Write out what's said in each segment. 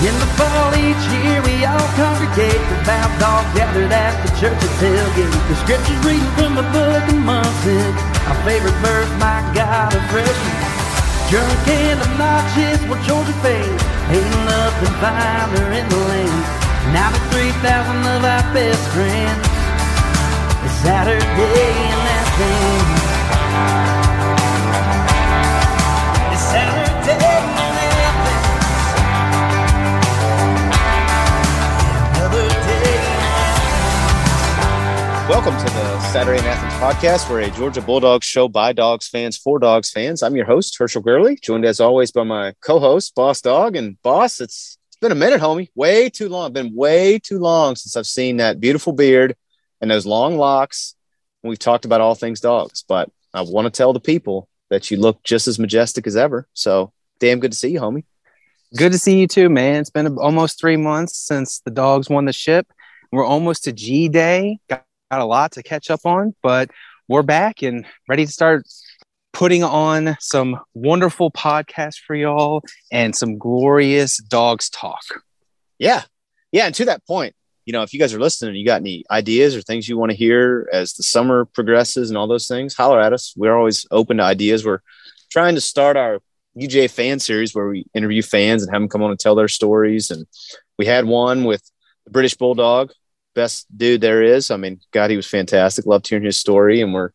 In the fall each year we all congregate. The Devout all gathered at the church's tailgate The scriptures reading from the book of Munson Our favorite verse, my God, a freshman Drunk and obnoxious, we're Georgia fans Ain't nothing finer in the land. Now the 3,000 of our best friends. It's Saturday Athens It's Welcome to the Saturday in Athens podcast. We're a Georgia Bulldogs show by Dogs fans for Dogs fans. I'm your host, Herschel Gurley, joined as always by my co-host, Boss Dog. And Boss, it's it's been a minute, homie. Way too long. Been way too long since I've seen that beautiful beard and those long locks. We've talked about all things dogs, but I want to tell the people that you look just as majestic as ever. So damn good to see you, homie. Good to see you too, man. It's been almost three months since the dogs won the ship. We're almost to G Day. Got, got a lot to catch up on, but we're back and ready to start putting on some wonderful podcasts for y'all and some glorious dogs talk. Yeah. Yeah. And to that point, you know, if you guys are listening, you got any ideas or things you want to hear as the summer progresses and all those things, holler at us. We're always open to ideas. We're trying to start our UJ fan series where we interview fans and have them come on and tell their stories. And we had one with the British Bulldog, best dude there is. I mean, God, he was fantastic. Loved hearing his story. And we're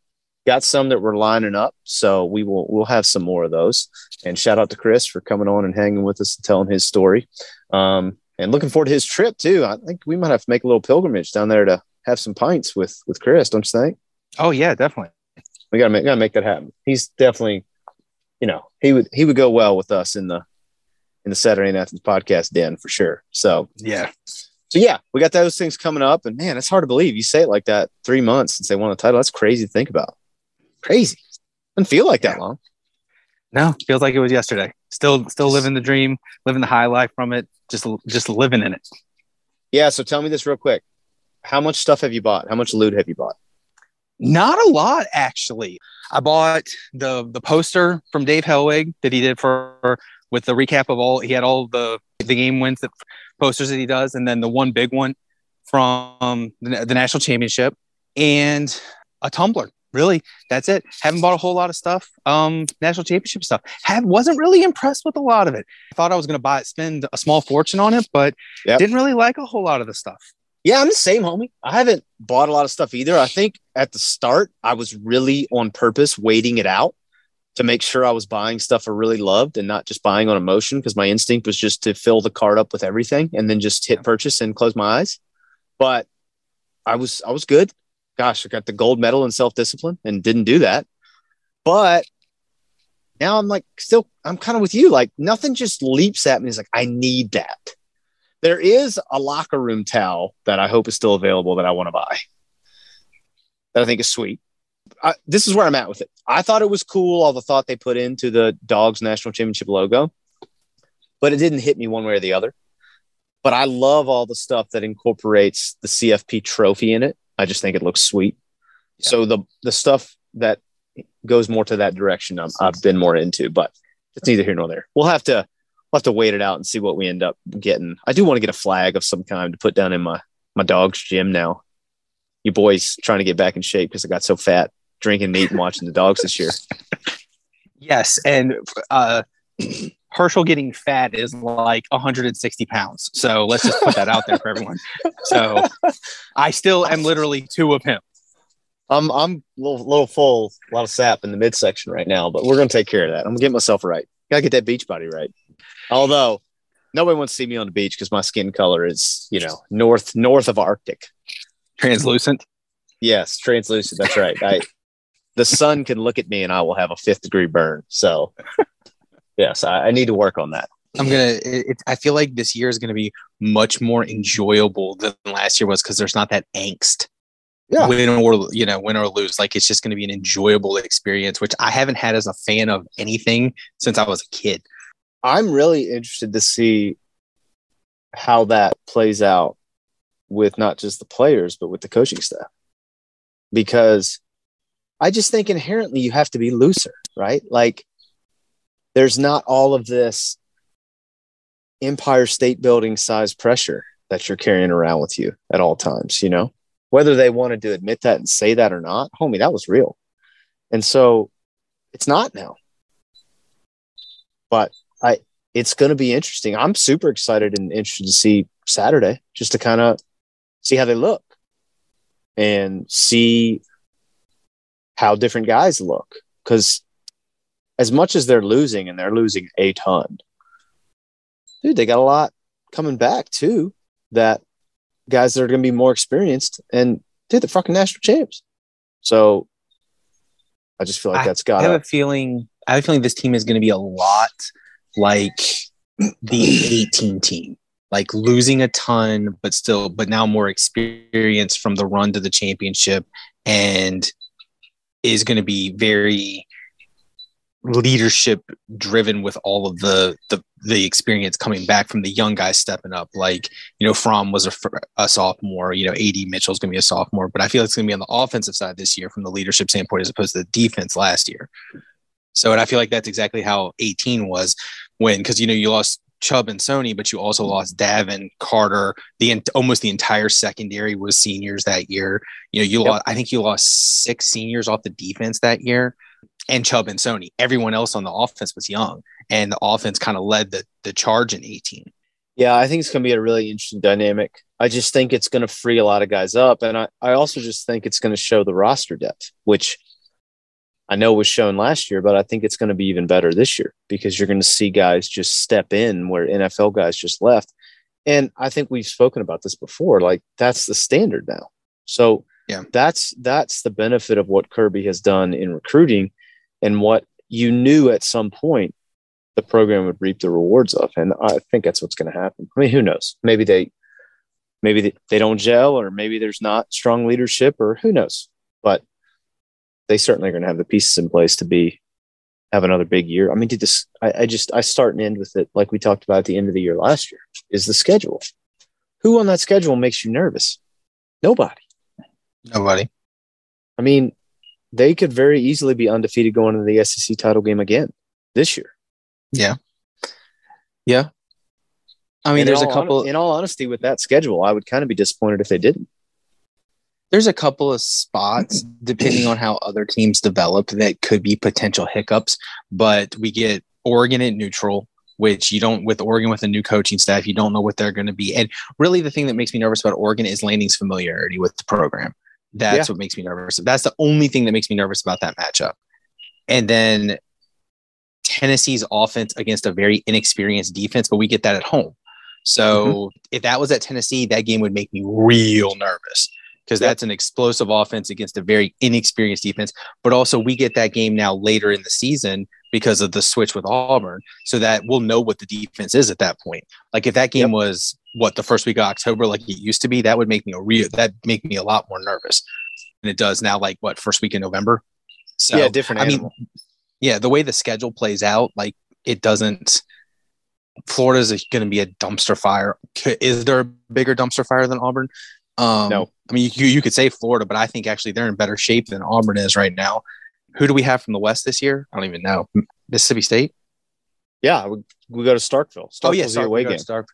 got some that we're lining up. So we will we'll have some more of those. And shout out to Chris for coming on and hanging with us and telling his story. Um, and looking forward to his trip too. I think we might have to make a little pilgrimage down there to have some pints with with Chris, don't you think? Oh yeah, definitely. We gotta make gotta make that happen. He's definitely, you know, he would he would go well with us in the in the Saturday Night Athens podcast den for sure. So Yeah. So yeah, we got those things coming up, and man, it's hard to believe you say it like that. Three months since they won the title. That's crazy to think about. Crazy. Doesn't feel like that long. No, feels like it was yesterday. Still still living the dream, living the high life from it, just just living in it. Yeah. So tell me this real quick. How much stuff have you bought? How much loot have you bought? Not a lot, actually. I bought the the poster from Dave Hellwig that he did for with the recap of all. He had all the the game wins that posters that he does, and then the one big one from the, the national championship, and a tumbler. Really, that's it. Haven't bought a whole lot of stuff. Um, national championship stuff. Have wasn't really impressed with a lot of it. I thought I was going to buy it, spend a small fortune on it, but Yep. didn't really like a whole lot of the stuff. Yeah, I'm the same, homie. I haven't bought a lot of stuff either. I think at the start, I was really on purpose waiting it out to make sure I was buying stuff I really loved and not just buying on emotion because my instinct was just to fill the cart up with everything and then just hit purchase and close my eyes. But I was I was good. Gosh, I got the gold medal in self discipline and didn't do that. But now I'm like still I'm kind of with you. Like nothing just leaps at me. It's like I need that. There is a locker room towel that I hope is still available that I want to buy. That I think is sweet. I, this is where I'm at with it. I thought it was cool, all the thought they put into the Dogs National Championship logo, but it didn't hit me one way or the other. But I love all the stuff that incorporates the CFP trophy in it. I just think it looks sweet. So the the stuff that goes more to that direction, I'm, I've been more into, but it's neither here nor there. We'll have to we'll have to wait it out and see what we end up getting. I do want to get a flag of some kind to put down in my my dog's gym now. You boys trying to get back in shape because I got so fat drinking meat and watching the dogs this year. Yes, and uh, Herschel getting fat is like 160 pounds. So let's just put that out there for everyone. So I still am literally two of him. I'm I'm a little, little full, a lot of sap in the midsection right now, but we're gonna take care of that. I'm gonna get myself right. Gotta get that beach body right. Although nobody wants to see me on the beach because my skin color is, you know, north north of Arctic. Translucent. Yes, translucent. That's right. I the sun can look at me and I will have a fifth degree burn. So, yes, I, I need to work on that. I'm gonna. It, it, I feel like this year is gonna be much more enjoyable than last year was because there's not that angst. Yeah. Win or you know, win or lose, like it's just gonna be an enjoyable experience, which I haven't had as a fan of anything since I was a kid. I'm really interested to see how that plays out with not just the players, but with the coaching staff. Because I just think inherently you have to be looser, right? Like there's not all of this empire state building size pressure that you're carrying around with you at all times, you know? Whether they wanted to admit that and say that or not, homie, that was real. And so it's not now. But I it's going to be interesting. I'm super excited and interested to see Saturday just to kind of see how they look and see how different guys look cuz as much as they're losing and they're losing a ton dude they got a lot coming back too that guys that are going to be more experienced and dude the fucking national champs so i just feel like I- that's got I have a feeling. I have a feeling this team is going to be a lot like the 18 team, like losing a ton, but still, but now more experience from the run to the championship, and is going to be very leadership driven with all of the the the experience coming back from the young guys stepping up. Like you know, Fromm was a, a sophomore. You know, Ad Mitchell's going to be a sophomore, but I feel it's going to be on the offensive side this year from the leadership standpoint as opposed to the defense last year. So, and I feel like that's exactly how 18 was when, because you know, you lost Chubb and Sony, but you also lost Davin, Carter. The almost the entire secondary was seniors that year. You know, you Yep. lost. I think you lost six seniors off the defense that year, and Chubb and Sony. Everyone else on the offense was young, and the offense kind of led the the charge in 18. Yeah, I think it's going to be a really interesting dynamic. I just think it's going to free a lot of guys up. And I, I also just think it's going to show the roster depth, which I know it was shown last year, but I think it's going to be even better this year because you're going to see guys just step in where NFL guys just left. And I think we've spoken about this before. Like that's the standard now. So Yeah. that's that's the benefit of what Kirby has done in recruiting and what you knew at some point the program would reap the rewards of. And I think that's what's going to happen. I mean, who knows? Maybe they, maybe they, they don't gel, or maybe there's not strong leadership, or who knows? But they certainly are going to have the pieces in place to be have another big year. I mean, dude, this I, I just I start and end with it like we talked about at the end of the year last year is the schedule. Who on that schedule makes you nervous? Nobody. Nobody. I mean, they could very easily be undefeated going into the SEC title game again this year. Yeah. Yeah. I mean, And there's a all hon- couple. in all honesty, with that schedule, I would kind of be disappointed if they didn't. There's a couple of spots depending on how other teams develop that could be potential hiccups but we get oregon at neutral which you don't with oregon with a new coaching staff you don't know what they're going to be. And really the thing that makes me nervous about oregon is Lanning's familiarity with the program. That's Yeah. what makes me nervous. That's the only thing that makes me nervous about that matchup. And then tennessee's offense against a very inexperienced defense but we get that at home. So mm-hmm. if that was at tennessee that game would make me real nervous because Yep. that's an explosive offense against a very inexperienced defense. But also, we get that game now later in the season because of the switch with Auburn, so that we'll know what the defense is at that point. Like if that game Yep. was what the first week of October, like it used to be, that would make me a real that make me a lot more nervous than it does now. Like what first week in November? So yeah, different. I mean, yeah, the way the schedule plays out, like it doesn't. Florida's going to be a dumpster fire. Is there a bigger dumpster fire than Auburn? Um, No. I mean, you, you could say Florida, but I think actually they're in better shape than Auburn is right now. Who do we have from the West this year? I don't even know. Mississippi State. yeah, we, we go to Starkville. Starkville's oh yeah, Stark, away we go game. to Stark.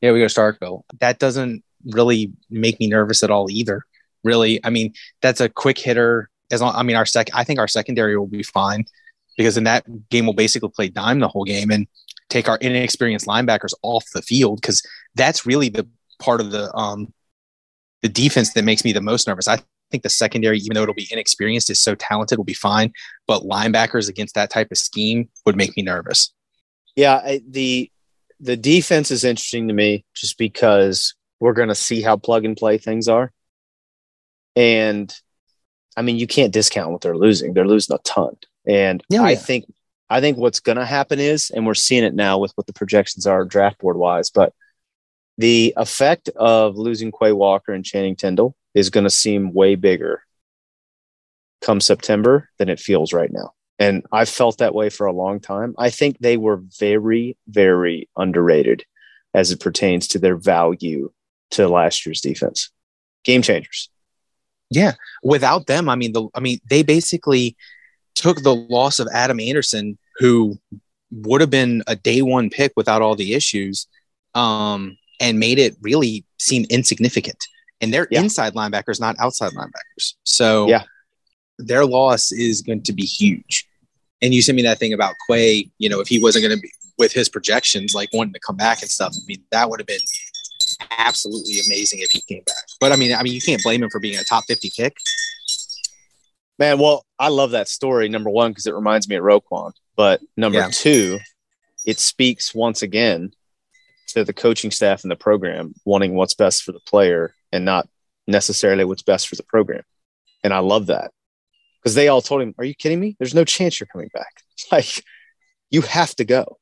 Yeah, we go to Starkville. That doesn't really make me nervous at all either. Really, I mean, that's a quick hitter. As long, I mean, our second, I think our secondary will be fine because in that game we'll basically play dime the whole game and take our inexperienced linebackers off the field because that's really the part of the um the defense that makes me the most nervous. I think the secondary, even though it'll be inexperienced, is so talented, will be fine. But linebackers against that type of scheme would make me nervous. Yeah, I, the the defense is interesting to me just because we're going to see how plug and play things are, and I mean, you can't discount what they're losing. They're losing a ton. And Yeah, I yeah. think I think what's going to happen is, and we're seeing it now with what the projections are draft board wise, but the effect of losing Quay Walker and Channing Tindall is going to seem way bigger come September than it feels right now. And I've felt that way for a long time. I think they were very, very underrated as it pertains to their value to last year's defense. Game changers. Yeah, without them, I mean, the I mean, they basically took the loss of Adam Anderson, who would have been a day one pick without all the issues, um, and made it really seem insignificant. And they're Yeah. inside linebackers, not outside linebackers. So Yeah. their loss is going to be huge. And you sent me that thing about Quay, you know, if he wasn't going to be with his projections, like wanting to come back and stuff. I mean, that would have been absolutely amazing if he came back. But I mean, I mean, you can't blame him for being a top 50 pick. Man, well, I love that story, number one, because it reminds me of Roquan. But number Yeah. two, it speaks once again to the coaching staff and the program wanting what's best for the player and not necessarily what's best for the program. And I love that because they all told him, Are you kidding me? There's no chance you're coming back. Like, you have to go.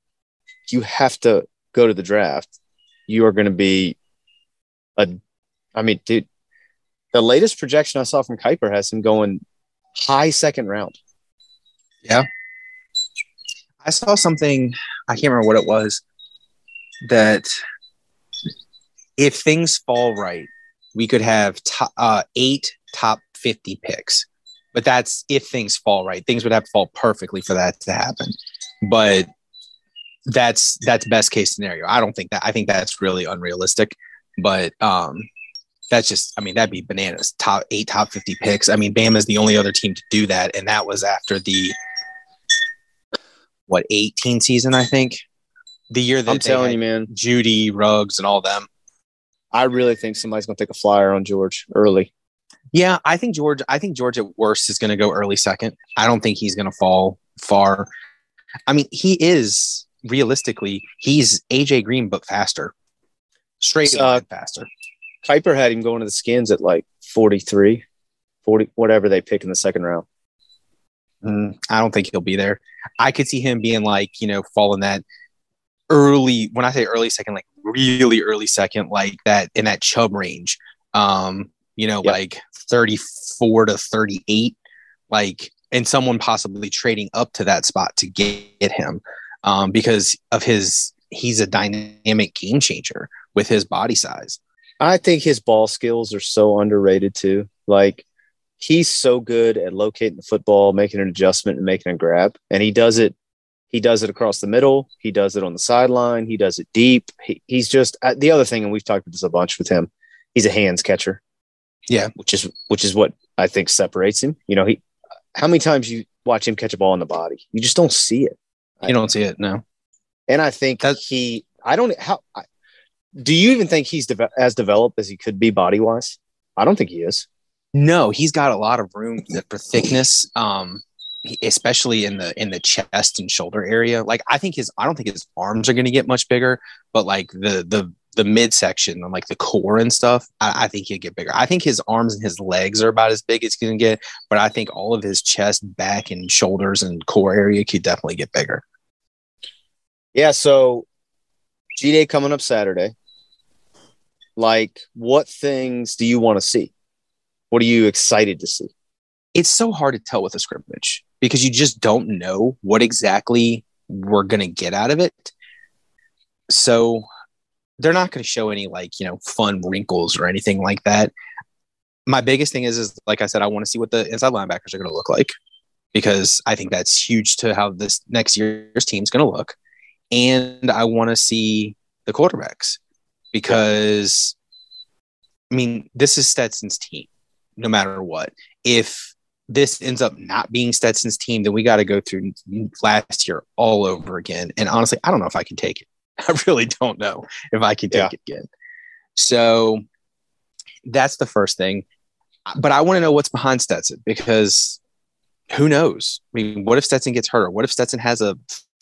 You have to go to the draft. You are going to be a, I mean, dude, the latest projection I saw from Kiper has him going high second round. Yeah. I saw something, I can't remember what it was, that if things fall right, we could have to, uh, eight top 50 picks. But that's if things fall right. Things would have to fall perfectly for that to happen. But that's that's best case scenario. I don't think that I think that's really unrealistic. But um that's just I mean that'd be bananas. Top eight top 50 picks. I mean Bama's the only other team to do that and that was after the what 18 season I think. The year that I'm telling you, man, Jeudy, Ruggs and all them. I really think somebody's going to take a flyer on George early. Yeah, I think George. I think George at worst is going to go early second. I don't think he's going to fall far. I mean, he is realistically he's AJ Green but faster, straight Uh, faster. Kiper had him going to the skins at like 43, 40, whatever they pick in the second round. Mm, I don't think he'll be there. I could see him being like you know falling that early. When I say early second, like really early second, like that in that Chubb range. Um, you know, Yep. like thirty four to thirty eight, like and someone possibly trading up to that spot to get him um, because of his he's a dynamic game changer with his body size. I think his ball skills are so underrated too. Like he's so good at locating the football, making an adjustment and making a grab. And he does it. He does it across the middle. He does it on the sideline. He does it deep. He, he's just uh, the other thing, and we've talked about this a bunch with him. He's a hands catcher. Yeah. which is which is what I think separates him. You know, he how many times you watch him catch a ball in the body? You just don't see it. You don't see it no. And I think That- he, I don't, how, I, do you even think he's deve- as developed as he could be body wise? I don't think he is. No, he's got a lot of room for thickness, um, especially in the in the chest and shoulder area. Like I think his, I don't think his arms are going to get much bigger, but like the the the midsection and like the core and stuff, I, I think he'll get bigger. I think his arms and his legs are about as big as he can get, but I think all of his chest, back, and shoulders and core area could definitely get bigger. Yeah. So G Day coming up Saturday. Like, what things do you want to see? What are you excited to see? it's so hard to tell with a scrimmage because you just don't know what exactly we're going to get out of it. So they're not going to show any like, you know, fun wrinkles or anything like that. My biggest thing is, is like I said, I want to see what the inside linebackers are going to look like because I think that's huge to how this next year's team's going to look. And I want to see the quarterbacks because, I mean, this is Stetson's team no matter what. If this ends up not being Stetson's team, then we got to go through last year all over again. And honestly, I don't know if I can take it. I really don't know if I can take Yeah. it again. So that's the first thing. But I want to know what's behind Stetson because who knows? I mean, what if Stetson gets hurt? Or what if Stetson has a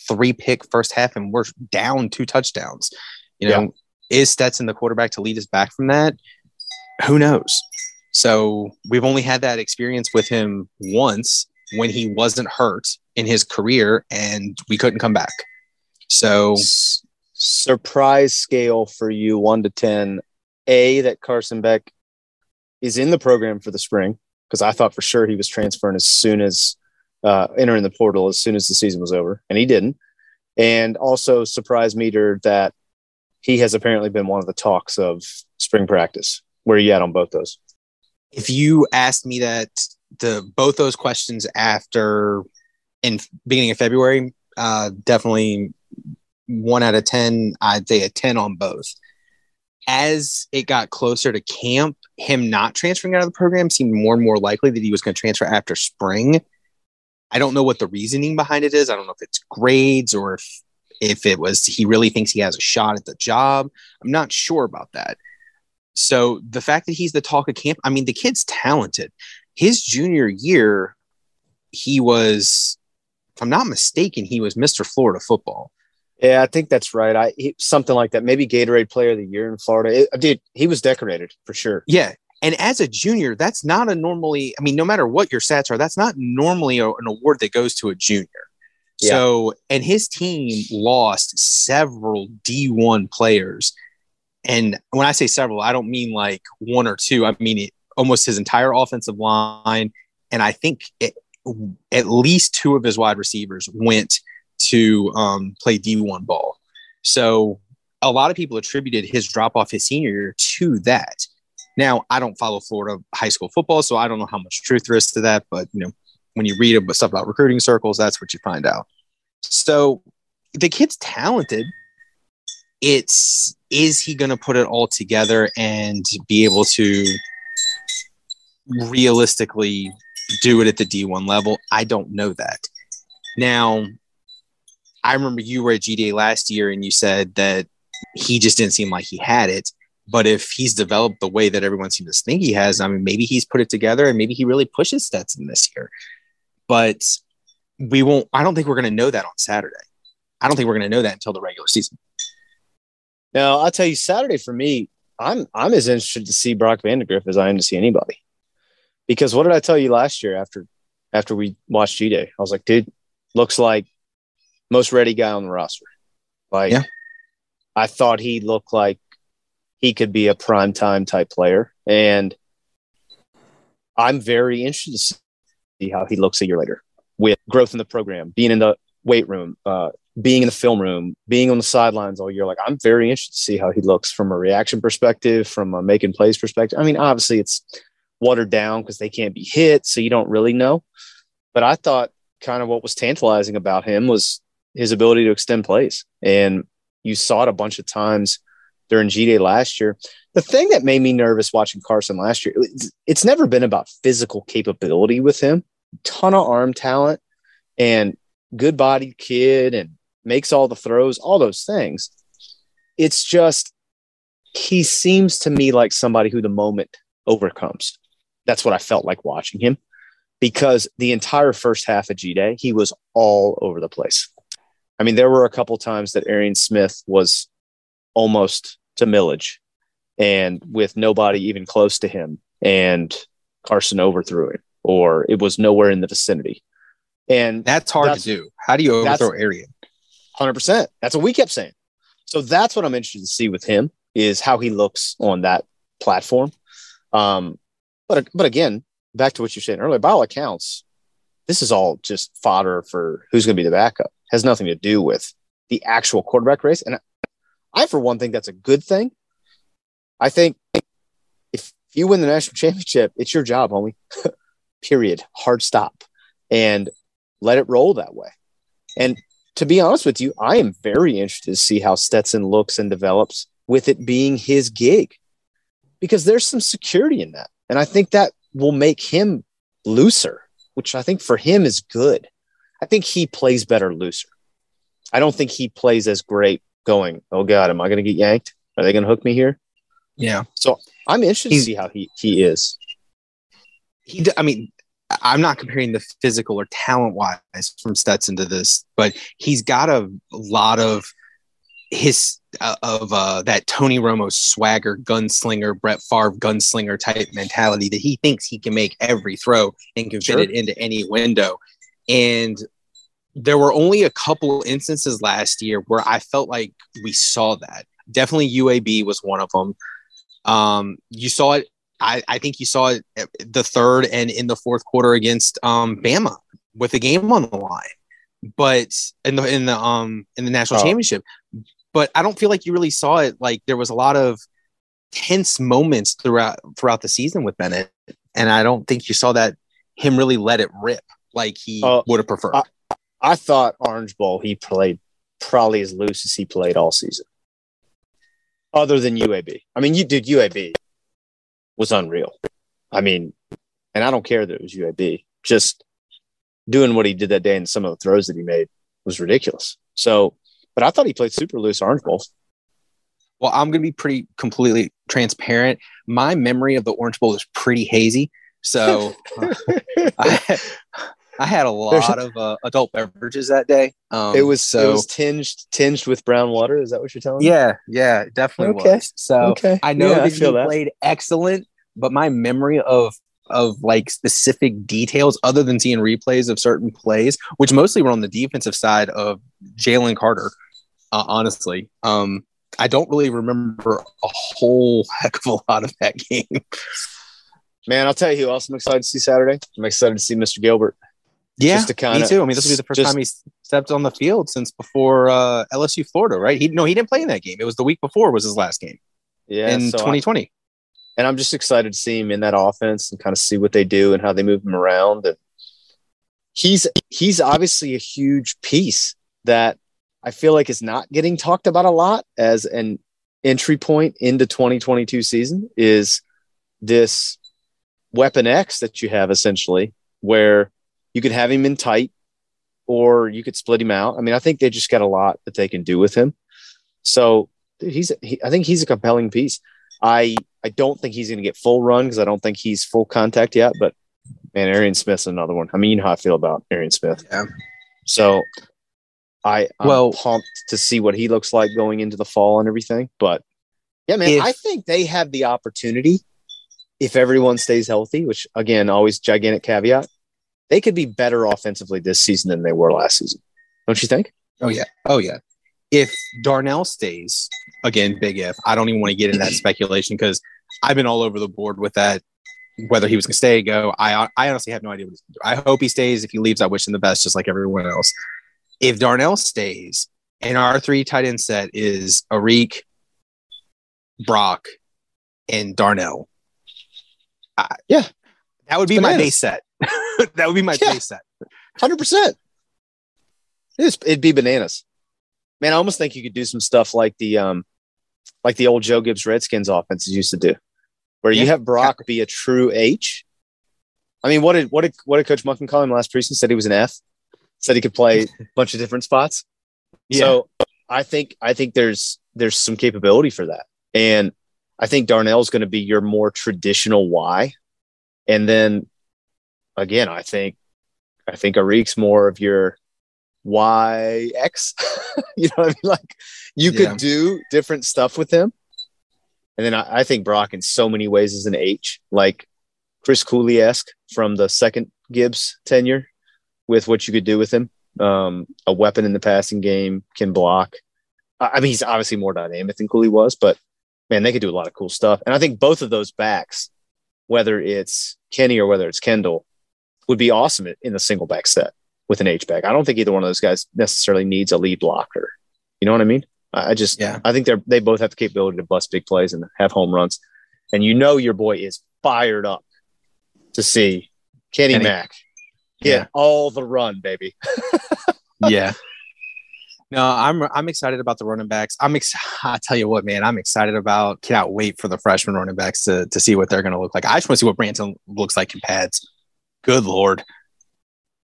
three pick first half and we're down two touchdowns? You know, is Stetson the quarterback to lead us back from that? Who knows? So we've only had that experience with him once when he wasn't hurt in his career and we couldn't come back. So surprise scale for you, one to ten. A that Carson Beck is in the program for the spring because I thought for sure he was transferring as soon as uh, entering the portal as soon as the season was over, and he didn't. And also surprise meter that he has apparently been one of the talks of spring practice. Where are you at on both those? If you asked me that the both those questions after in beginning of February, uh, definitely one out of ten. I'd say a ten on both. As it got closer to camp, him not transferring out of the program seemed more and more likely that he was going to transfer after spring. I don't know what the reasoning behind it is. I don't know if it's grades or if if it was he really thinks he has a shot at the job. I'm not sure about that. So the fact that he's the talk of camp, I mean, the kid's talented. His junior year, he was, if I'm not mistaken, he was Mr. Florida football. Yeah, I think that's right. I he, something like that. Maybe Gatorade Player of the Year in Florida. It, uh, dude, he was decorated for sure. Yeah. And as a junior, that's not a normally, I mean, no matter what your stats are, that's not normally a, an award that goes to a junior. Yeah. So, and his team lost several D1 players. And when I say several, I don't mean like one or two. I mean it, almost his entire offensive line. And I think it, at least two of his wide receivers went to um, play D1 ball. So a lot of people attributed his drop off his senior year to that. Now, I don't follow Florida high school football, so I don't know how much truth there is to that. But you know, when you read about stuff about recruiting circles, that's what you find out. So the kid's talented. It's is he going to put it all together and be able to realistically do it at the D1 level? I don't know that. Now, I remember you were at GDA last year and you said that he just didn't seem like he had it. But if he's developed the way that everyone seems to think he has, I mean, maybe he's put it together and maybe he really pushes Stetson this year. But we won't, I don't think we're going to know that on Saturday. I don't think we're going to know that until the regular season. Now, I'll tell you, Saturday for me, I'm I'm as interested to see Brock Vandagriff as I am to see anybody. Because what did I tell you last year after after we watched G Day? I was like, dude, looks like most ready guy on the roster. Like, Yeah. I thought he looked like he could be a prime time type player, and I'm very interested to see how he looks a year later with growth in the program, being in the weight room, uh, being in the film room, being on the sidelines all year. Like, I'm very interested to see how he looks from a reaction perspective, from a making plays perspective. I mean, obviously, it's watered down because they can't be hit, so you don't really know. But I thought kind of what was tantalizing about him was his ability to extend plays. And you saw it a bunch of times during G Day last year. The thing that made me nervous watching Carson last year, it's, never been about physical capability with him. Ton of arm talent and good bodied kid and makes all the throws, all those things. It's just he seems to me like somebody who the moment overcomes. That's what I felt like watching him because the entire first half of G Day, he was all over the place. I mean, there were a couple times that Arian Smith was almost to millage and with nobody even close to him, and Carson overthrew him, or it was nowhere in the vicinity. And that's hard that's, to do. How do you overthrow Arian? 100%. That's what we kept saying. So that's what I'm interested to see with him is how he looks on that platform. Um, but but again, back to what you said earlier, by all accounts, this is all just fodder for who's going to be the backup. Has nothing to do with the actual quarterback race. And I, for one, think that's a good thing. I think if you win the national championship, it's your job, homie. Period. Hard stop, and let it roll that way. And to be honest with you, I am very interested to see how Stetson looks and develops with it being his gig because there's some security in that. And I think that will make him looser, which I think for him is good. I think he plays better looser. I don't think he plays as great going, oh God, am I going to get yanked? Are they going to hook me here? Yeah. So I'm interested to see how he, he is. he I mean i'm not comparing the physical or talent wise from stetson to this but he's got a lot of his uh, of uh, that Tony Romo swagger, gunslinger, Brett Favre gunslinger type mentality that he thinks he can make every throw and can Sure. fit it into any window. And there were only a couple instances last year where I felt like we saw that. Definitely UAB was one of them. Um, you saw it. I, I think you saw it the third and in the fourth quarter against um, Bama with the game on the line, but in the in the um in the national Oh. championship. But I don't feel like you really saw it. Like there was a lot of tense moments throughout throughout the season with Bennett, and I don't think you saw that him really let it rip like he Uh, would have preferred. I- I thought Orange Bowl he played probably as loose as he played all season. Other than UAB. I mean, you did UAB was unreal. I mean, and I don't care that it was UAB. Just doing what he did that day and some of the throws that he made was ridiculous. So, but I thought he played super loose Orange Bowl. Well, I'm going to be pretty completely transparent. My memory of the Orange Bowl is pretty hazy. So uh, I, I had a lot of uh, adult beverages that day. Um, it was so it was tinged tinged with brown water. Is that what you're telling me? yeah, yeah, definitely Okay. was. So Okay. I know Yeah, that I feel that. played excellent, but my memory of of like specific details, other than seeing replays of certain plays, which mostly were on the defensive side of Jalen Carter, uh, honestly, um, I don't really remember a whole heck of a lot of that game. Man, I'll tell you who else I'm excited to see Saturday. I'm excited to see Mr. Gilbert. Yeah, Just to kinda- me too. I mean, this will be the first just- time he stepped on the field since before uh, LSU Florida, right? He no, he didn't play in that game. It was the week before was his last game Yeah, in so I- 2020. and I'm just excited to see him in that offense and kind of see what they do and how they move him around. And he's he's obviously a huge piece that I feel like is not getting talked about a lot as an entry point into 2022 season is this weapon X that you have essentially where you could have him in tight or you could split him out. I mean, I think they just got a lot that they can do with him. So he's he, I think he's a compelling piece. I I don't think he's going to get full run because I don't think he's full contact yet. But man, Arian Smith's another one. I mean, you know how I feel about Arian Smith. Yeah. So I I'm Well- pumped to see what he looks like going into the fall and everything. But yeah, man, If- I think they have the opportunity if everyone stays healthy. Which again, always gigantic caveat. They could be better offensively this season than they were last season. Don't you think? Oh yeah. Oh yeah. If Darnell stays, again, big if. I don't even want to get into that speculation because I've been all over the board with that. Whether he was going to stay, go. I I honestly have no idea what he's going to do. I hope he stays. If he leaves, I wish him the best, just like everyone else. If Darnell stays, and our three tight end set is Arik, Brock, and Darnell. I- Yeah. that would be my base set. that would be my Yeah. base set. Hundred percent. It'd be bananas, man. I almost think you could do some stuff like the um, like the old Joe Gibbs Redskins offenses used to do, where you have Brock be a true H. I mean, what did what did what did Coach Monken call him last preseason? Said he was an F. Said he could play a bunch of different spots. So I think I think there's there's some capability for that, and I think Darnell's going to be your more traditional Y, and then again, I think I think Arik's more of your YX. you know what I mean? Like you Yeah. could do different stuff with him. And then I, I think Brock in so many ways is an H, like Chris Cooley esque from the second Gibbs tenure with what you could do with him. Um, a weapon in the passing game, can block. I I mean, he's obviously more dynamic than Cooley was, but man, they could do a lot of cool stuff. And I think both of those backs, whether it's Kenny or whether it's Kendall, would be awesome in the single back set with an H back. I don't think either one of those guys necessarily needs a lead blocker. You know what I mean? I I just, Yeah. I think they're they both have the capability to bust big plays and have home runs. And you know your boy is fired up to see Kenny, Kenny. Mack get Yeah. all the run, baby. yeah. No, I'm I'm excited about the running backs. I'm ex- I tell you what, man, I'm excited about. Cannot wait for the freshman running backs to to see what they're going to look like. I just want to see what Branson looks like in pads. Good lord.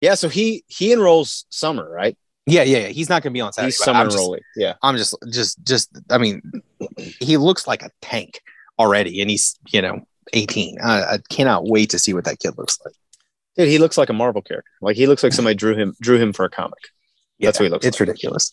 Yeah, so he he enrolls summer, right? Yeah, yeah, yeah. He's not going to be on Saturday. He's summer I'm just, enrolling. Yeah. I'm just, just, just. I mean, he looks like a tank already, and he's you know 18. I, I cannot wait to see what that kid looks like. Dude, he looks like a Marvel character. Like he looks like somebody drew him drew him for a comic. That's what he looks It's like. ridiculous.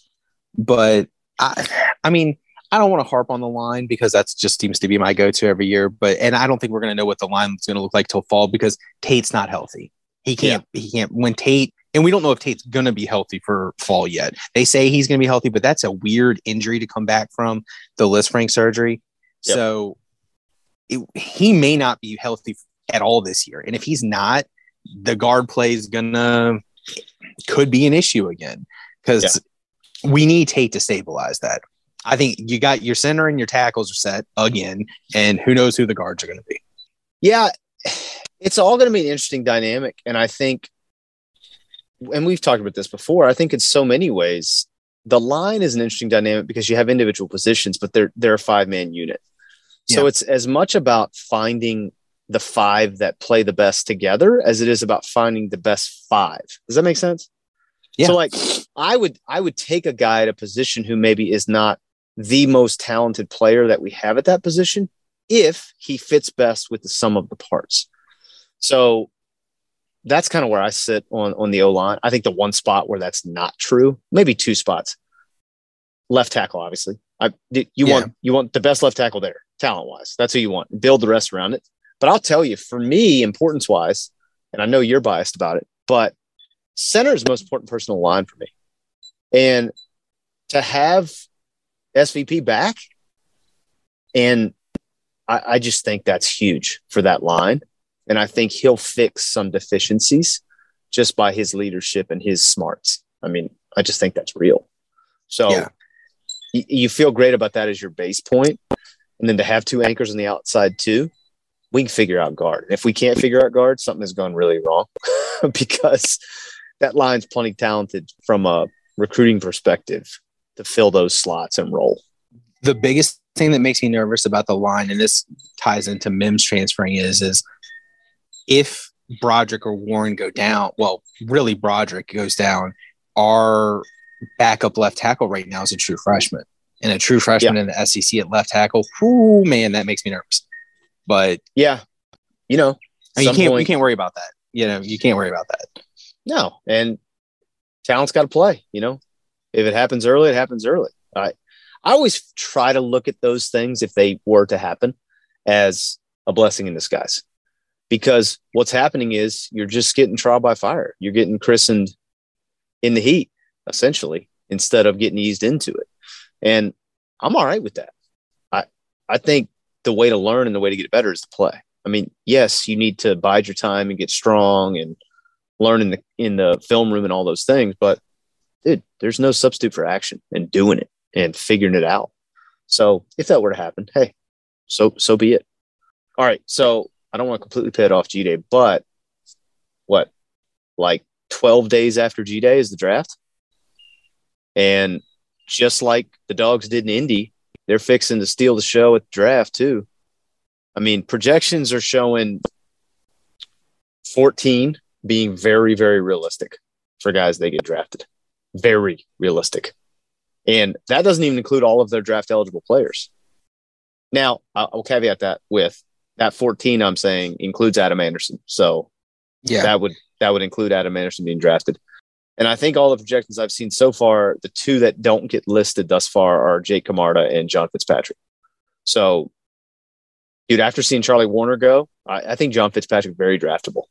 But I, I mean, I don't want to harp on the line because that's just seems to be my go-to every year. But and I don't think we're going to know what the line is going to look like till fall because Tate's not healthy. He can't. He can't. When Tate and we don't know if Tate's going to be healthy for fall yet. They say he's going to be healthy, but that's a weird injury to come back from the list Lisfranc surgery. Yep. So it, he may not be healthy at all this year. And if he's not, the guard play is gonna could be an issue again because we need Tate to stabilize that. I think you got your center and your tackles are set again, and who knows who the guards are going to be. Yeah, it's all going to be an interesting dynamic, and I think, and we've talked about this before. I think in so many ways, the line is an interesting dynamic because you have individual positions, but they're they're a five man unit. So Yeah. it's as much about finding the five that play the best together as it is about finding the best five. Does that make sense? Yeah. So like I would I would take a guy at a position who maybe is not the most talented player that we have at that position if he fits best with the sum of the parts. So that's kind of where I sit on on the O line. I think the one spot where that's not true, maybe two spots. Left tackle, obviously. I you Yeah. want you want the best left tackle there, talent wise. That's who you want. Build the rest around it. But I'll tell you, for me, importance wise, and I know you're biased about it, but center is the most important person on the line for me. And to have SVP back, and I, I just think that's huge for that line. And I think he'll fix some deficiencies just by his leadership and his smarts. I mean, I just think that's real. So Yeah. y- you feel great about that as your base point, And then to have two anchors on the outside too, we can figure out guard. And if we can't figure out guard, something has gone really wrong because that line's plenty talented from a recruiting perspective to fill those slots and roll. the biggest thing that makes me nervous about the line, and this ties into Mims transferring, is is if Broderick or Warren go down. Well, really, Broderick goes down. Our backup left tackle right now is a true freshman, and a true freshman in the SEC at left tackle. Whoo, man, that makes me nervous. But Yeah. You know, I mean, you can't you can't worry about that. You know, you can't worry about that. No, and talent's got to play. You know, if it happens early, it happens early. I I always try to look at those things if they were to happen as a blessing in disguise, because what's happening is you're just getting trial by fire. You're getting christened in the heat, essentially, instead of getting eased into it. And I'm all right with that. I I think the way to learn and the way to get better is to play. I mean, yes, you need to bide your time and get strong and learn in the in the film room and all those things, but dude, there's no substitute for action and doing it and figuring it out. So if that were to happen, hey, so so be it. All right. So I don't want to completely pay it off G Day, but what, like 12 days after G Day is the draft? And just like the dogs did in Indy, they're fixing to steal the show at the draft too. I mean, projections are showing 14 being very, very realistic for guys they get drafted. Very realistic. And that doesn't even include all of their draft eligible players. Now, I'll caveat that with that 14 I'm saying includes Adam Anderson. So Yeah, that would that would include Adam Anderson being drafted. And I think all the projections I've seen so far, the two that don't get listed thus far are Jake Camarda and John Fitzpatrick. So, dude, after seeing Charlie Woerner go, I, I think John Fitzpatrick very draftable.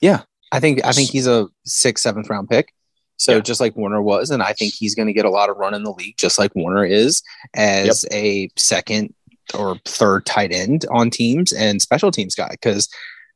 Yeah, I think I think he's a sixth, seventh round pick. So Yeah. just like Woerner was, and I think he's going to get a lot of run in the league, just like Woerner is as a second or third tight end on teams and special teams guy. Because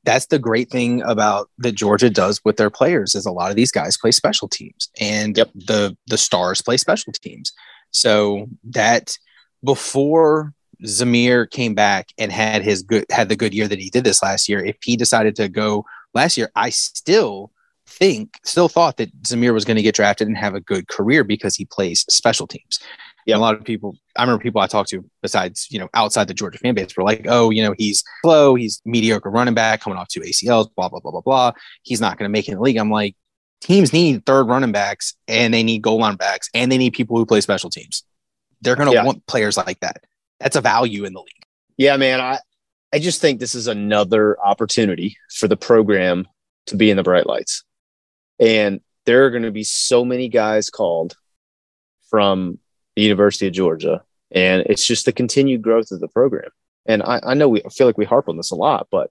that's the great thing about that Georgia does with their players is a lot of these guys play special teams, and Yep. the the stars play special teams. So that before Zamir came back and had his good had the good year that he did this last year, if he decided to go last year, I still think, still thought that Zamir was going to get drafted and have a good career because he plays special teams. Yeah, a lot of people. I remember people I talked to, besides you know, outside the Georgia fan base, were like, "Oh, you know, he's slow, he's mediocre running back, coming off two ACLs, blah blah blah blah blah. He's not going to make it in the league." I'm like, teams need third running backs, and they need goal line backs, and they need people who play special teams. They're going to Yeah. want players like that. That's a value in the league. Yeah, man. I, I just think this is another opportunity for the program to be in the bright lights. And there are going to be so many guys called from the University of Georgia, and it's just the continued growth of the program. And I, I know we I feel like we harp on this a lot, but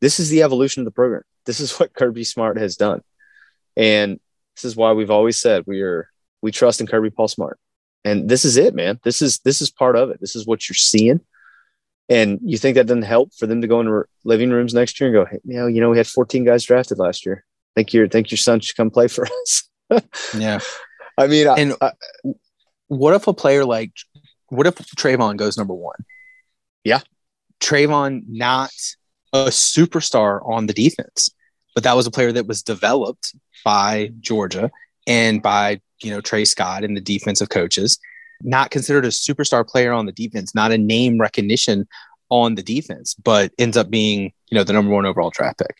this is the evolution of the program. This is what Kirby Smart has done, and this is why we've always said we are we trust in Kirby Paul Smart. And this is it, man. This is this is part of it. This is what you're seeing. And you think that doesn't help for them to go into living rooms next year and go, hey, you know, you know, we had 14 guys drafted last year. Think your think your son should come play for us. Yeah. I mean, And I, what if a player like what if Travon goes number one? Yeah. Travon not a superstar on the defense, but that was a player that was developed by Georgia and by you know Tray Scott and the defensive coaches. Not considered a superstar player on the defense, not a name recognition on the defense, but ends up being you know the number one overall draft pick,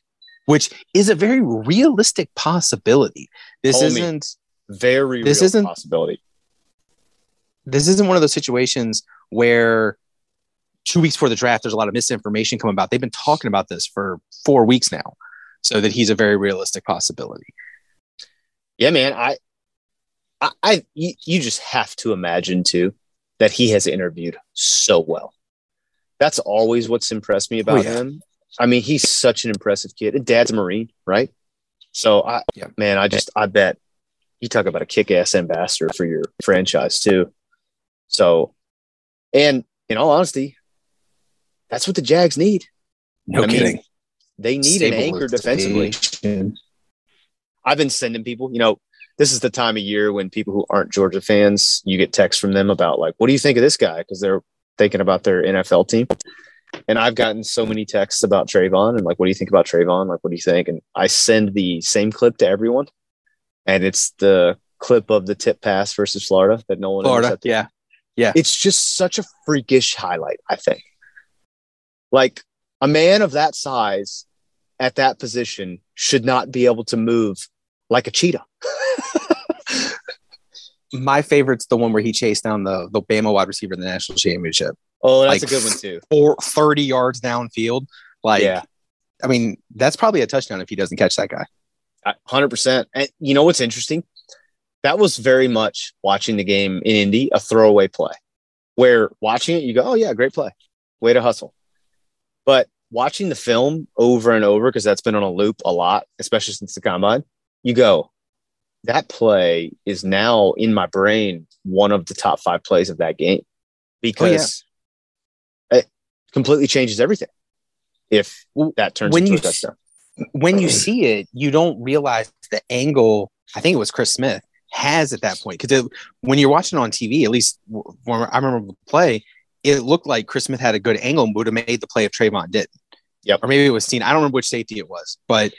which is a very realistic possibility. This Homie. isn't very This real isn't- possibility. this isn't one of those situations where two weeks before the draft, there's a lot of misinformation coming about. They've been talking about this for four weeks now, so that he's a very realistic possibility. Yeah, man. I, I, I you, you just have to imagine too that he has interviewed so well. That's always what's impressed me about oh, yeah. him. I mean, he's such an impressive kid. And dad's a Marine, right? So I, Yeah. man, I just, I bet you talk about a kick-ass ambassador for your franchise too. So, and in all honesty, that's what the Jags need. No I mean, kidding. They need an anchor defensively. I've been sending people, you know, this is the time of year when people who aren't Georgia fans, you get texts from them about like, what do you think of this guy? Because they're thinking about their NFL team. And I've gotten so many texts about Travon and like, what do you think about Travon? Like, what do you think? And I send the same clip to everyone. And it's the clip of the tip pass versus Florida that no one Florida, yeah. Yeah. It's just such a freakish highlight, I think. Like a man of that size at that position should not be able to move like a cheetah. My favorite's the one where he chased down the the Bama wide receiver in the national championship, Oh, that's Like, a good one too. or 30 yards downfield. Like, yeah, I mean, that's probably a touchdown if he doesn't catch that guy. hundred percent. And you know what's interesting? That was very much watching the game in Indy, a throwaway play, where watching it, you go, "Oh yeah, great play, way to hustle." But watching the film over and over because that's been on a loop a lot, especially since the combine, you go, "That play is now in my brain one of the top five plays of that game oh, because it completely changes everything." If that turns when into you a touchdown. when you see it, you don't realize the angle. I think it was Chris Smith has at that point because when you're watching on TV, at least when I remember the play, it looked like Chris Smith had a good angle and would have made the play if Travon did. Yep. Or maybe it was Cine. I don't remember which safety it was, but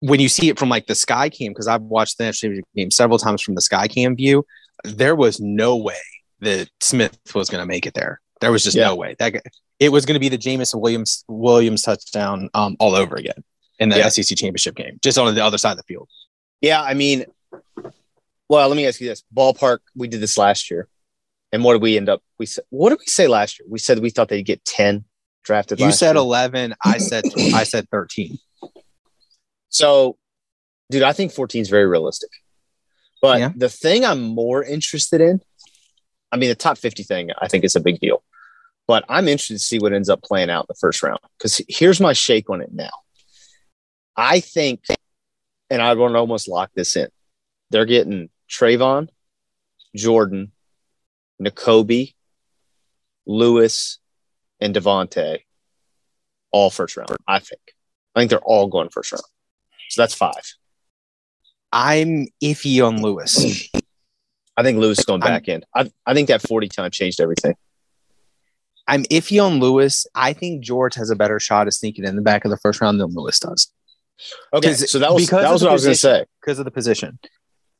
when you see it from like the sky cam, because I've watched the national championship game several times from the sky cam view, there was no way that Smith was going to make it there. There was just Yeah. no way that guy, it was going to be the Jameson Williams Williams touchdown um, all over again in the Yeah. SEC championship game, just on the other side of the field. Yeah, I mean, well, let me ask you this: ballpark. We did this last year, and what did we end up? We said, what did we say last year? We said we thought they'd get ten drafted. You said year. eleven, I said I said thirteen. so, dude. I think 14 is very realistic. But Yeah. the thing I'm more interested in, I mean, the top 50 thing, I think is a big deal. But I'm interested to see what ends up playing out in the first round because here's my shake on it now. I think, and I want to almost lock this in. They're getting Travon, Jordan, Nakobe, Lewis, and Devonte all first round. I think. I think they're all going first round. So that's five. I'm iffy on Lewis. I think Lewis is going I'm- back in. I, I think that 40 time changed everything. I'm iffy on Lewis. I think George has a better shot of sneaking in the back of the first round than Lewis does Okay, So that was, because that was what I was going to say. because of the position.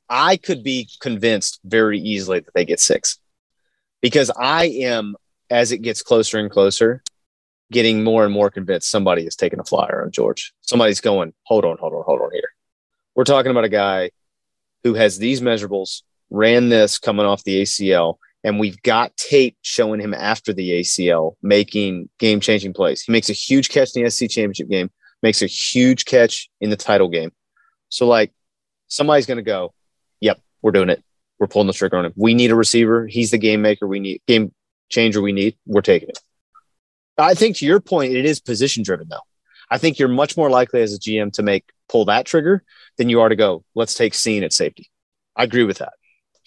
I could be convinced very easily that they get six because I am, as it gets closer and closer, getting more and more convinced somebody is taking a flyer on George. Somebody's going, hold on, hold on, hold on here. We're talking about a guy who has these measurables, ran this coming off the ACL, and we've got tape showing him after the ACL making game changing plays. He makes a huge catch in the SEC championship game, makes a huge catch in the title game. So, like, somebody's going to go, yep, we're doing it. we're pulling the trigger on him. We need a receiver. He's the game maker. We need game changer. We need. We're taking it. I think to your point, it is position driven though. I think you're much more likely as a GM to make pull that trigger than you are to go. Let's take Cine at safety. I agree with that.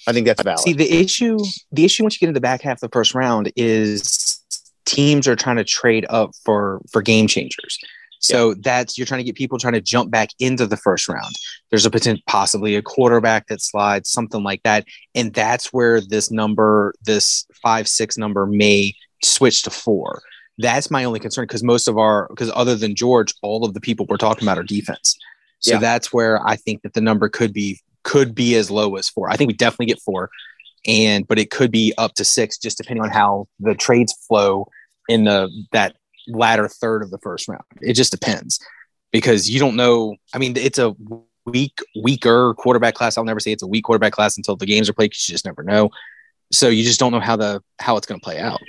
I think that's valid. See, the issue, the issue once you get in the back half of the first round is teams are trying to trade up for for game changers. So yeah. that's you're trying to get people trying to jump back into the first round. There's a potential, possibly a quarterback that slides, something like that, and that's where this number, this five six number, may switch to four. That's my only concern because most of our, because other than George, all of the people we're talking about are defense. So yeah. that's where I think that the number could be could be as low as four. I think we definitely get four, and but it could be up to six, just depending on how the trades flow in the that latter third of the first round. It just depends because you don't know. I mean, it's a weak, weaker quarterback class. I'll never say it's a weak quarterback class until the games are played. Because you just never know. So you just don't know how the how it's going to play out.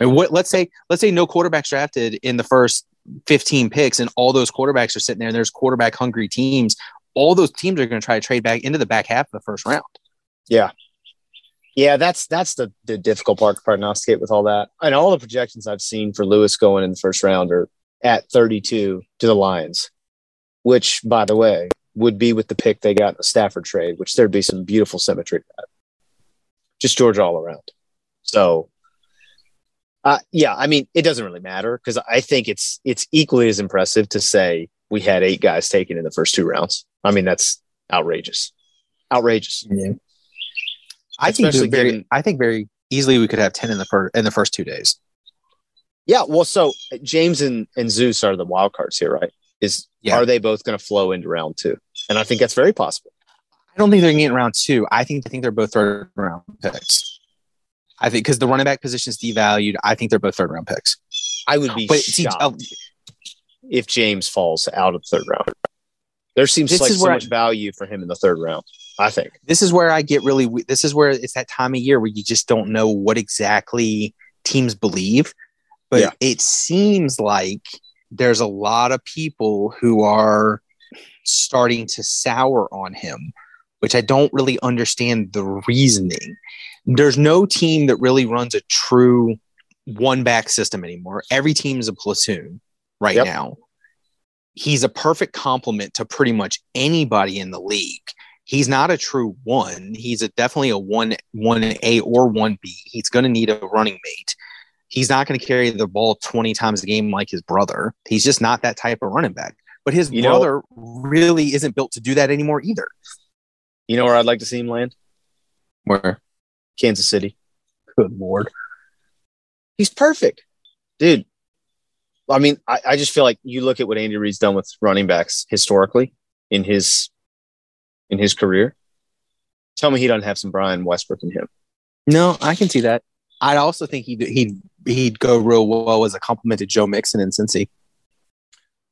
And what let's say let's say no quarterbacks drafted in the first 15 picks and all those quarterbacks are sitting there and there's quarterback hungry teams all those teams are going to try to trade back into the back half of the first round. Yeah. Yeah, that's that's the, the difficult part to prognosticate with all that. And all the projections I've seen for Lewis going in the first round are at 32 to the Lions, which, by the way, would be with the pick they got in the Stafford trade, which there'd be some beautiful symmetry to that. Just Georgia all around. So, uh, yeah, I mean, it doesn't really matter because I think it's it's equally as impressive to say we had eight guys taken in the first two rounds. I mean, that's outrageous. Outrageous. Yeah. I think very, given, I think very easily we could have 10 in the first in the first two days. Yeah, well, so uh, James and, and Zeus are the wild cards here, right? Is yeah. are they both going to flow into round two? And I think that's very possible. I don't think they're going to get in round two. I think I think they're both third round picks. I think because the running back position is devalued. I think they're both third round picks. I would be but shocked see, if James falls out of the third round. There seems this like so much I, value for him in the third round. I think this is where I get really. This is where it's that time of year where you just don't know what exactly teams believe, but yeah. it seems like there's a lot of people who are starting to sour on him, which I don't really understand the reasoning. There's no team that really runs a true one back system anymore. Every team is a platoon right yep. now he's a perfect complement to pretty much anybody in the league. He's not a true one. He's a, definitely a one one A or one B. He's going to need a running mate. He's not going to carry the ball 20 times a game like his brother. He's just not that type of running back. But his you brother know, really isn't built to do that anymore either. You know where I'd like to see him land? Where? Kansas City. Good lord. He's perfect. Dude, I mean, I, I just feel like you look at what Andy Reid's done with running backs historically in his in his career. Tell me he doesn't have some Brian Westbrook in him. No, I can see that. I also think he'd he'd he'd go real well as a compliment to Joe Mixon in Cincy.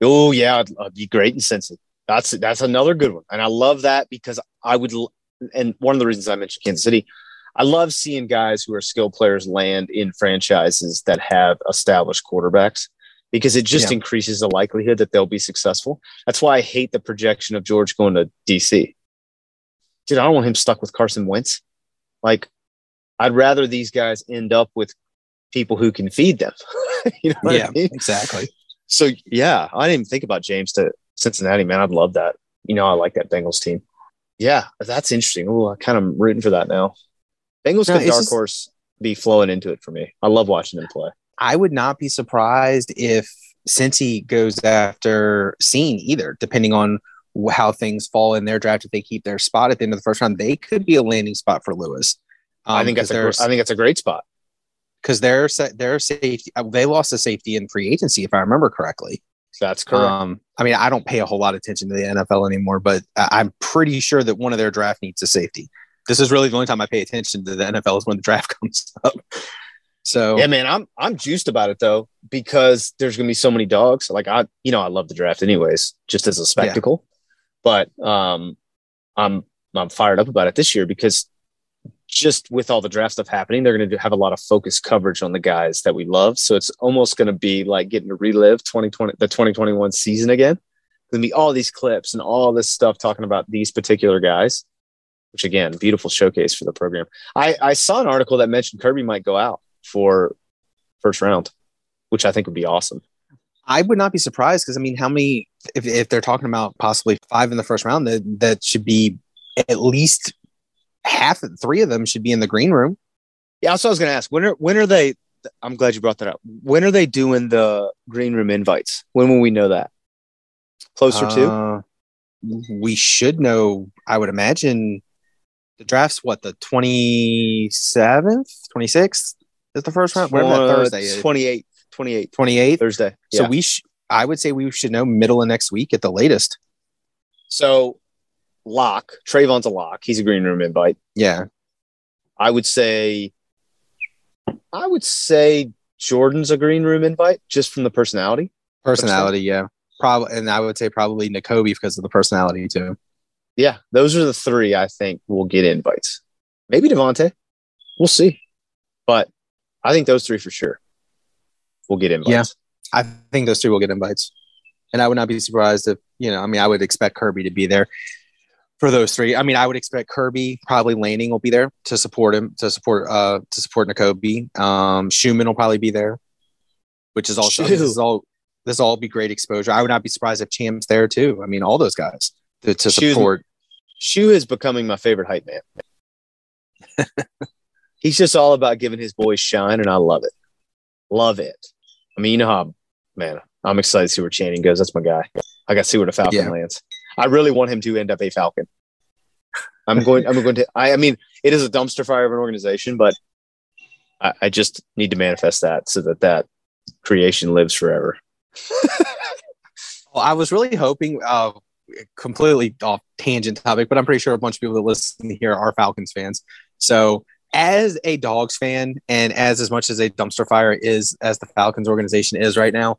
Oh yeah, I'd, I'd, be great in Cincy. That's that's another good one, and I love that because I would. And one of the reasons I mentioned Kansas City, I love seeing guys who are skilled players land in franchises that have established quarterbacks because it just yeah. increases the likelihood that they'll be successful. That's why I hate the projection of George going to DC. Dude, I don't want him stuck with Carson Wentz. Like, I'd rather these guys end up with people who can feed them. you know yeah, I mean? exactly. So yeah, I didn't even think about James to Cincinnati, man. I'd love that. You know, I like that Bengals team. Yeah, that's interesting. Oh, I kind of rooting for that now. Bengals no, could dark just, horse be flowing into it for me. I love watching them play. I would not be surprised if Cincy goes after Cine either, depending on how things fall in their draft. If they keep their spot at the end of the first round, they could be a landing spot for Lewis. Um, I think that's a, I think that's a great spot because their their safety uh, they lost a safety in free agency if I remember correctly. That's correct. Um, I mean, I don't pay a whole lot of attention to the NFL anymore, but I'm pretty sure that one of their draft needs a safety. This is really the only time I pay attention to the NFL is when the draft comes up. So yeah, man, I'm I'm juiced about it though because there's gonna be so many dogs. Like I, you know, I love the draft anyways, just as a spectacle. Yeah. But um, I'm I'm fired up about it this year because just with all the draft stuff happening, they're going to have a lot of focus coverage on the guys that we love. So it's almost going to be like getting to relive 2020, the 2021 season again. Going to be all these clips and all this stuff talking about these particular guys. which again, beautiful showcase for the program. I, I saw an article that mentioned Kirby might go out for first round, which I think would be awesome. I would not be surprised because I mean, how many? If, if they're talking about possibly five in the first round, that that should be at least half. Three of them should be in the green room. Yeah, that's what I was going to ask. When are when are they? I'm glad you brought that up. When are they doing the green room invites? When will we know that? Closer to? Uh, we should know. I would imagine the draft's what the twenty seventh, twenty sixth is the first round. Whatever that Thursday is, 28, 28, twenty eighth. Thursday. So we, sh- I would say we should know middle of next week at the latest. so lock. Travon's a lock. He's a green room invite. Yeah, I would say, I would say Jordan's a green room invite just from the personality. personality. Yeah, probably, and I would say probably Nakobe because of the personality too. Yeah, those are the three I think will get invites. Maybe Devonte. We'll see. But I think those three for sure will get invites. Yeah. I think those three will get invites, and I would not be surprised if you know. I mean, I would expect Kirby to be there for those three. I mean, I would expect Kirby, probably Lanning will be there to support him, to support uh to support Nakobe. Um, Schumann will probably be there, which is also this is all this will all be great exposure. I would not be surprised if Champ's there too. I mean, all those guys to, to support. Shu is becoming my favorite hype man. He's just all about giving his boys shine, and I love it. Love it. I mean, you know how, man, I'm excited to see where Channing goes. That's my guy. I got to see where the Falcon Yeah. lands. I really want him to end up a Falcon. I'm going. I'm going to. I, I mean, it is a dumpster fire of an organization, but I, I just need to manifest that so that that creation lives forever. Well, I was really hoping, uh, completely off tangent topic, but I'm pretty sure a bunch of people that listen here are Falcons fans. So, as a Dogs fan, and as as much as a dumpster fire is as the Falcons organization is right now,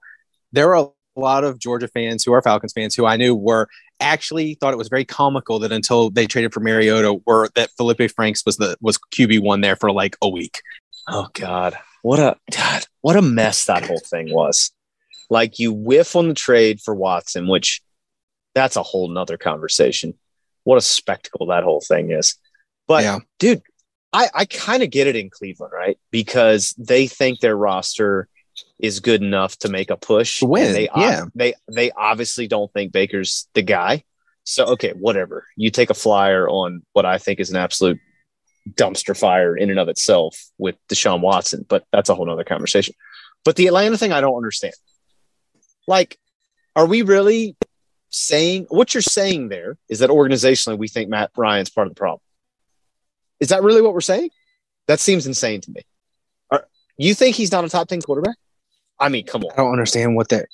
there are a lot of Georgia fans who are Falcons fans who I knew were actually thought it was very comical that until they traded for Mariota, were that Felipe Franks was the was QB one there for like a week. Oh God, what a God, what a mess that whole thing was. Like you whiff on the trade for Watson, which that's a whole nother conversation. What a spectacle that whole thing is. But Yeah. dude, I, I kind of get it in Cleveland, right? Because they think their roster is good enough to make a push. Win, They, yeah. they they obviously don't think Baker's the guy. So okay, whatever. You take a flyer on what I think is an absolute dumpster fire in and of itself with Deshaun Watson, but that's a whole nother conversation. But the Atlanta thing, I don't understand. Like, are we really saying what you're saying there is that organizationally we think Matt Ryan's part of the problem? Is that really what we're saying? That seems insane to me. Are, you think he's not a top 10 quarterback? I mean, come on. I don't understand what that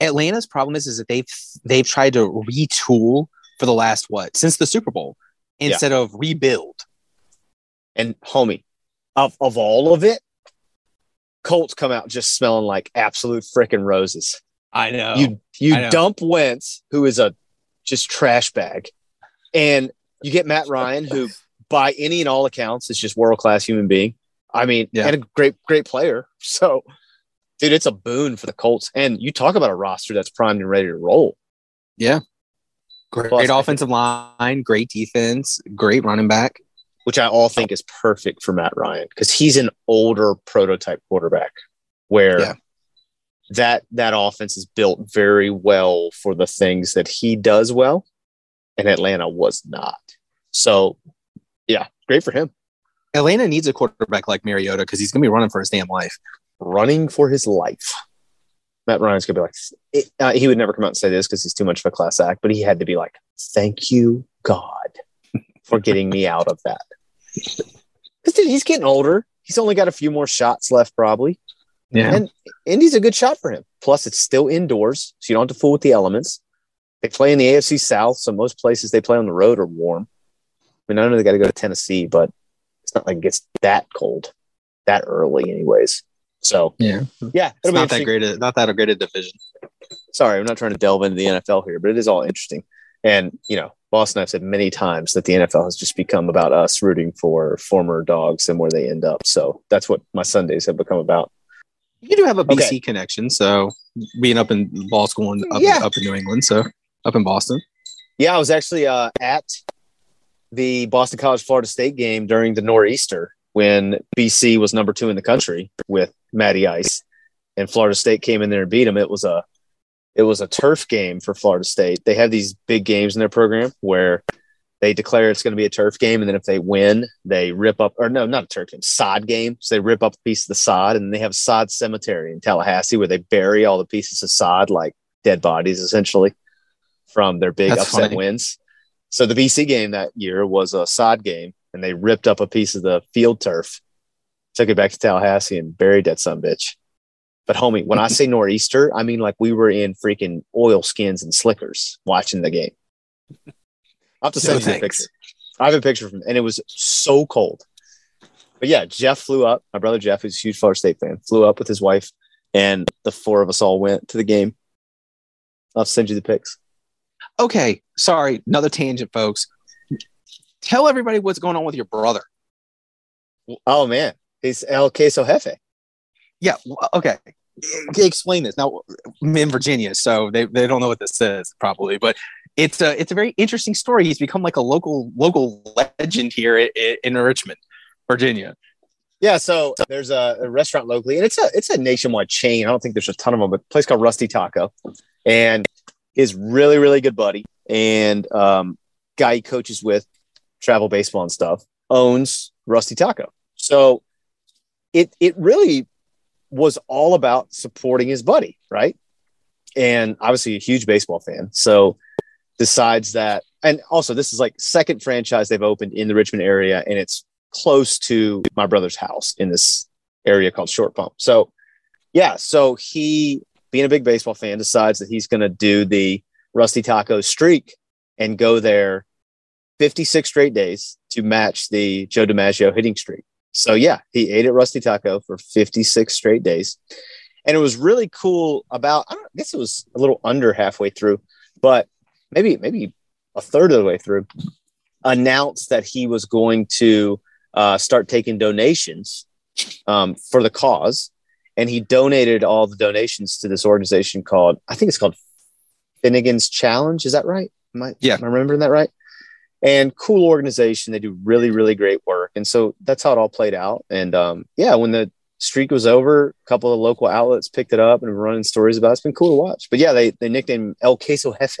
Atlanta's problem is is that they've they've tried to retool for the last what since the Super Bowl instead of rebuild. And homie, of, of all of it, Colts come out just smelling like absolute freaking roses. I know. you you know. dump Wentz, who is a just trash bag, and you get Matt Ryan, who by any and all accounts is just world class human being. I mean, Yeah. and a great great player. So, dude, it's a boon for the Colts. And you talk about a roster that's primed and ready to roll. Yeah, great Plus, I offensive line, great defense, great running back. which I all think is perfect for Matt Ryan because he's an older prototype quarterback where Yeah. that that offense is built very well for the things that he does well, and Atlanta was not. So, yeah, great for him. Atlanta needs a quarterback like Mariota because he's gonna be running for his damn life. Running for his life. Matt Ryan's gonna be like, uh, he would never come out and say this because he's too much of a class act, but he had to be like, "Thank you, God, for getting me out of that." Because he's getting older. He's only got a few more shots left, probably. Yeah. And Indy's a good shot for him. Plus, it's still indoors, so you don't have to fool with the elements. They play in the AFC South, so most places they play on the road are warm. I mean, I know they got to go to Tennessee, but it's not like it gets that cold that early, anyways. So, Yeah. yeah, It's not that great. A, not that a great a division. Sorry, I'm not trying to delve into the NFL here, but it is all interesting. And, you know, Boston, I've said many times that the NFL has just become about us rooting for former dogs and where they end up. So that's what my Sundays have become about. You do have a BC Okay. connection, so being up in ball school and up, Yeah. up in New England, so up in Boston. Yeah, I was actually uh, at the Boston College Florida State game during the nor'easter when BC was number two in the country with Matty Ice, and Florida State came in there and beat them. It was a it was a turf game for Florida State. They have these big games in their program where they declare it's going to be a turf game, and then if they win, they rip up or no, not a turf game, sod game. So they rip up a piece of the sod, and they have sod cemetery in Tallahassee where they bury all the pieces of sod like dead bodies, essentially, from their big That's upset funny. wins. So the BC game that year was a sod game, and they ripped up a piece of the field turf, took it back to Tallahassee, and buried that some bitch. But homie, when I say nor'easter, I mean like we were in freaking oil skins and slickers watching the game. I'll have to No send you a picture. I have a picture from, and it was so cold. But yeah, Jeff flew up. My brother Jeff, who's a huge Florida State fan, flew up with his wife, and the four of us all went to the game. I'll send you the pics. Okay, sorry, another tangent, folks. Tell everybody what's going on with your brother. Oh man, he's El Queso Jefe. Yeah, uh, okay. Okay, Explain this. Now, I'm in Virginia, so they, they don't know what this is probably, but it's a it's a very interesting story. He's become like a local local legend here in, in Richmond, Virginia. Yeah, so there's a, a restaurant locally, and it's a it's a nationwide chain. I don't think there's a ton of them, but a place called Rusty Taco, and his really really good buddy and um, guy he coaches with, travel baseball and stuff, owns Rusty Taco. So it it really was all about supporting his buddy, right? And obviously a huge baseball fan, so decides that, and also this is like second franchise they've opened in the Richmond area, and it's close to my brother's house in this area called Short Pump. So, yeah, so he, being a big baseball fan, decides that he's going to do the Rusty Taco streak and go there 56 straight days to match the Joe DiMaggio hitting streak. So, yeah, he ate at Rusty Taco for 56 straight days. And it was really cool about, I, I guess it was a little under halfway through, but maybe, maybe a third of the way through, announced that he was going to uh, start taking donations um, for the cause. And he donated all the donations to this organization called, I think it's called Finnegan's Challenge. Is that right? Am I, Yeah. am I remembering that right? And cool organization. They do really, really great work. And so that's how it all played out. And um, yeah, when the streak was over, a couple of local outlets picked it up and were running stories about it. It's been cool to watch. But yeah, they, they nicknamed him El Queso Jefe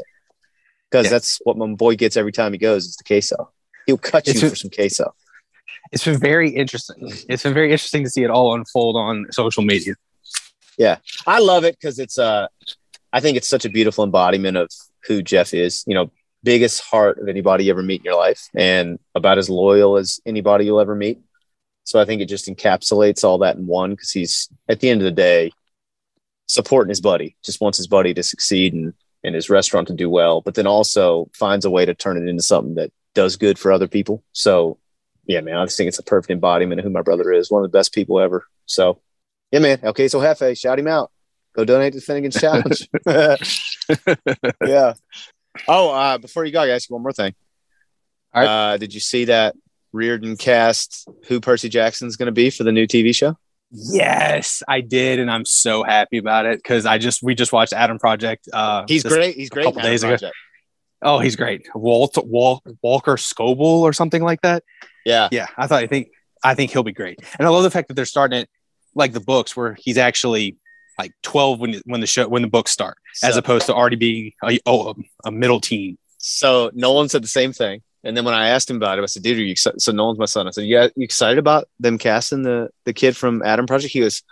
because Yeah. that's what my boy gets every time he goes is the queso. He'll cut you a- for some queso. It's been very interesting. It's been very interesting to see it all unfold on social media. Yeah, I love it because it's uh I think it's such a beautiful embodiment of who Jeff is. You know, biggest heart of anybody you ever meet in your life, and about as loyal as anybody you'll ever meet. So I think it just encapsulates all that in one because he's at the end of the day supporting his buddy, just wants his buddy to succeed and and his restaurant to do well, but then also finds a way to turn it into something that does good for other people. So yeah, man, I just think it's a perfect embodiment of who my brother is. One of the best people ever. So yeah, man. Okay, so Jefe, shout him out. Go donate to Finnegan's Challenge. yeah. Oh, uh, before you go, I ask you one more thing. All right. Uh, did you see that Riordan cast who Percy Jackson's going to be for the new TV show? Yes, I did, and I'm so happy about it because I just we just watched Adam Project. Uh, He's great. He's great. days ago. Oh, he's great. Walt, Wal, Walker Scobell or something like that. Yeah. Yeah, I thought I think I think he'll be great, and I love the fact that they're starting it like the books where he's actually like 12 when when the show when the books start, as opposed to already being a, oh, a middle teen. So Nolan said the same thing. And then when I asked him about it, I said, dude, are you excited? So Nolan's my son. I said, yeah, uh, you excited about them casting the, the kid from Adam Project? He goes,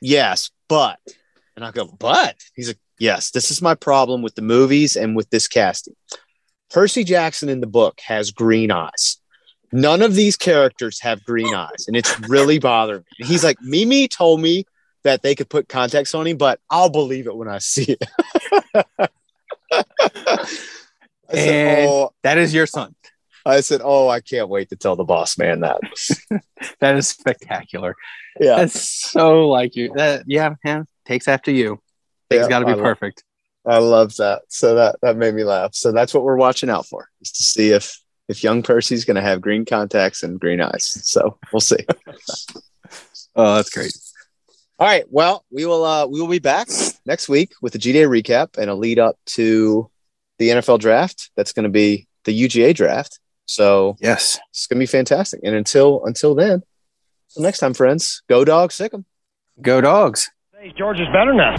yes, but, and I go, but he's like, yes, this is my problem with the movies and with this casting. Percy Jackson in the book has green eyes. None of these characters have green eyes, and it's really bothering me. He's like, Mimi told me that they could put context on him, but I'll believe it when I see it. I said, And- oh, That is your son. I said, "Oh, I can't wait to tell the boss man that." That is spectacular. Yeah, That's so like you. That yeah, man takes after you. Things Yeah, got to be I love- perfect. I love that. So that that made me laugh. So that's what we're watching out for, is to see if if young Percy's going to have green contacts and green eyes. So we'll see. Oh, that's great. All right. Well, we will uh we will be back next week with a G G-Day recap and a lead up to the NFL draft. That's going to be the UGA draft. So Yes. it's gonna be fantastic. And until until then, until next time, friends, go dog sick 'em. Go dogs. Hey, George is better now.